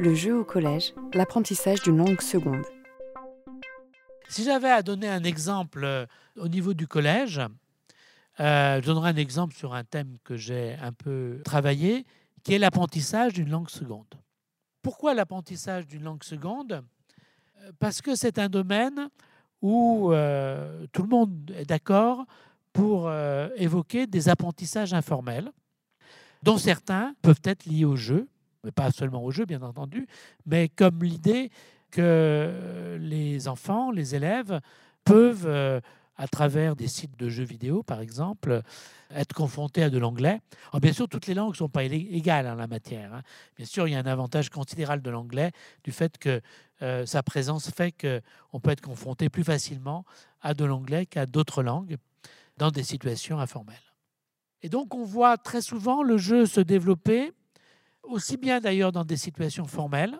Le jeu au collège, l'apprentissage d'une langue seconde. Si j'avais à donner un exemple euh, au niveau du collège, euh, je donnerai un exemple sur un thème que j'ai un peu travaillé, qui est l'apprentissage d'une langue seconde. Pourquoi l'apprentissage d'une langue seconde? Euh, Parce que c'est un domaine où tout le monde est d'accord pour évoquer des apprentissages informels, dont certains peuvent être liés au jeu, mais pas seulement au jeu, bien entendu, mais comme l'idée que les enfants, les élèves peuvent, euh, à travers des sites de jeux vidéo, par exemple, être confrontés à de l'anglais. Bien sûr, toutes les langues ne sont pas égales en la matière. hein. Bien sûr, il y a un avantage considérable de l'anglais du fait que euh, sa présence fait qu'on peut être confronté plus facilement à de l'anglais qu'à d'autres langues dans des situations informelles. Et donc, on voit très souvent le jeu se développer, aussi bien d'ailleurs dans des situations formelles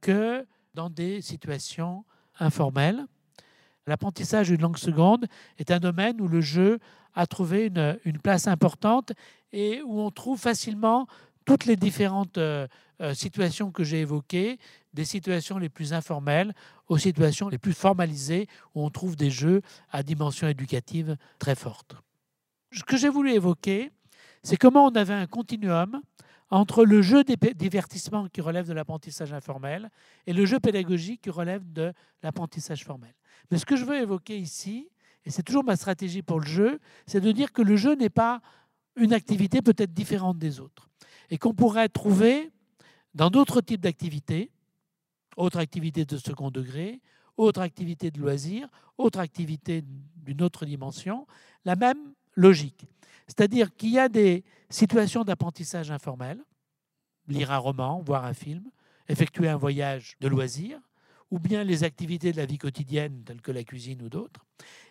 que dans des situations informelles. L'apprentissage d'une langue seconde est un domaine où le jeu a trouvé une, place importante et où on trouve facilement toutes les différentes euh, euh, situations que j'ai évoquées, des situations les plus informelles aux situations les plus formalisées, où on trouve des jeux à dimension éducative très forte. Ce que j'ai voulu évoquer, c'est comment on avait un continuum entre le jeu des pé- divertissement qui relève de l'apprentissage informel et le jeu pédagogique qui relève de l'apprentissage formel. Mais ce que je veux évoquer ici, et c'est toujours ma stratégie pour le jeu, c'est de dire que le jeu n'est pas une activité peut-être différente des autres et qu'on pourrait trouver dans d'autres types d'activités, autres activités de second degré, autres activités de loisirs, autres activités d'une autre dimension, la même logique. C'est-à-dire qu'il y a des situations d'apprentissage informel, lire un roman, voir un film, effectuer un voyage de loisirs, ou bien les activités de la vie quotidienne telles que la cuisine ou d'autres.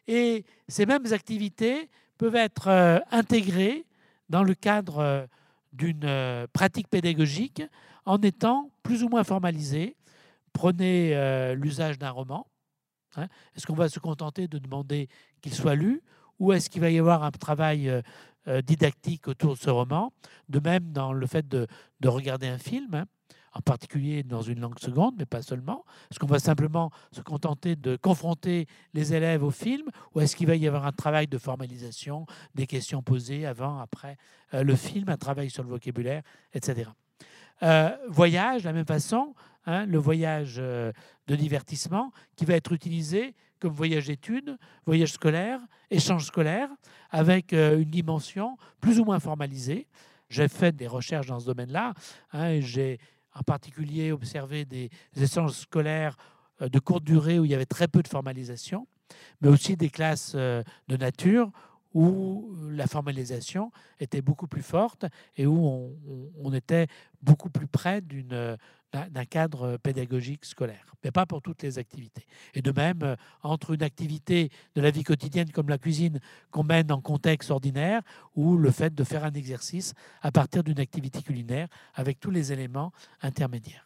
Et ces mêmes activités peuvent être euh, intégrées dans le cadre euh, d'une euh, pratique pédagogique en étant plus ou moins formalisées. Prenez l'usage d'un roman. hein. Est-ce qu'on va se contenter de demander qu'il soit lu ou est-ce qu'il va y avoir un travail didactique autour de ce roman De même dans le fait de, de regarder un film, hein, en particulier dans une langue seconde, mais pas seulement. Est-ce qu'on va simplement se contenter de confronter les élèves au film ou est-ce qu'il va y avoir un travail de formalisation, des questions posées avant, après euh, le film, un travail sur le vocabulaire, etc. Euh, voyage, de la même façon, hein, le voyage euh, de divertissement qui va être utilisé comme voyage d'études, voyage scolaire, échange scolaire, avec euh, une dimension plus ou moins formalisée. J'ai fait des recherches dans ce domaine-là. hein, J'ai en particulier observé des échanges scolaires euh, de courte durée où il y avait très peu de formalisation, mais aussi des classes euh, de nature où la formalisation était beaucoup plus forte et où on, était beaucoup plus près d'un cadre pédagogique scolaire, mais pas pour toutes les activités. Et de même, euh, entre une activité de la vie quotidienne comme la cuisine qu'on mène en contexte ordinaire ou le fait de faire un exercice à partir d'une activité culinaire avec tous les éléments intermédiaires.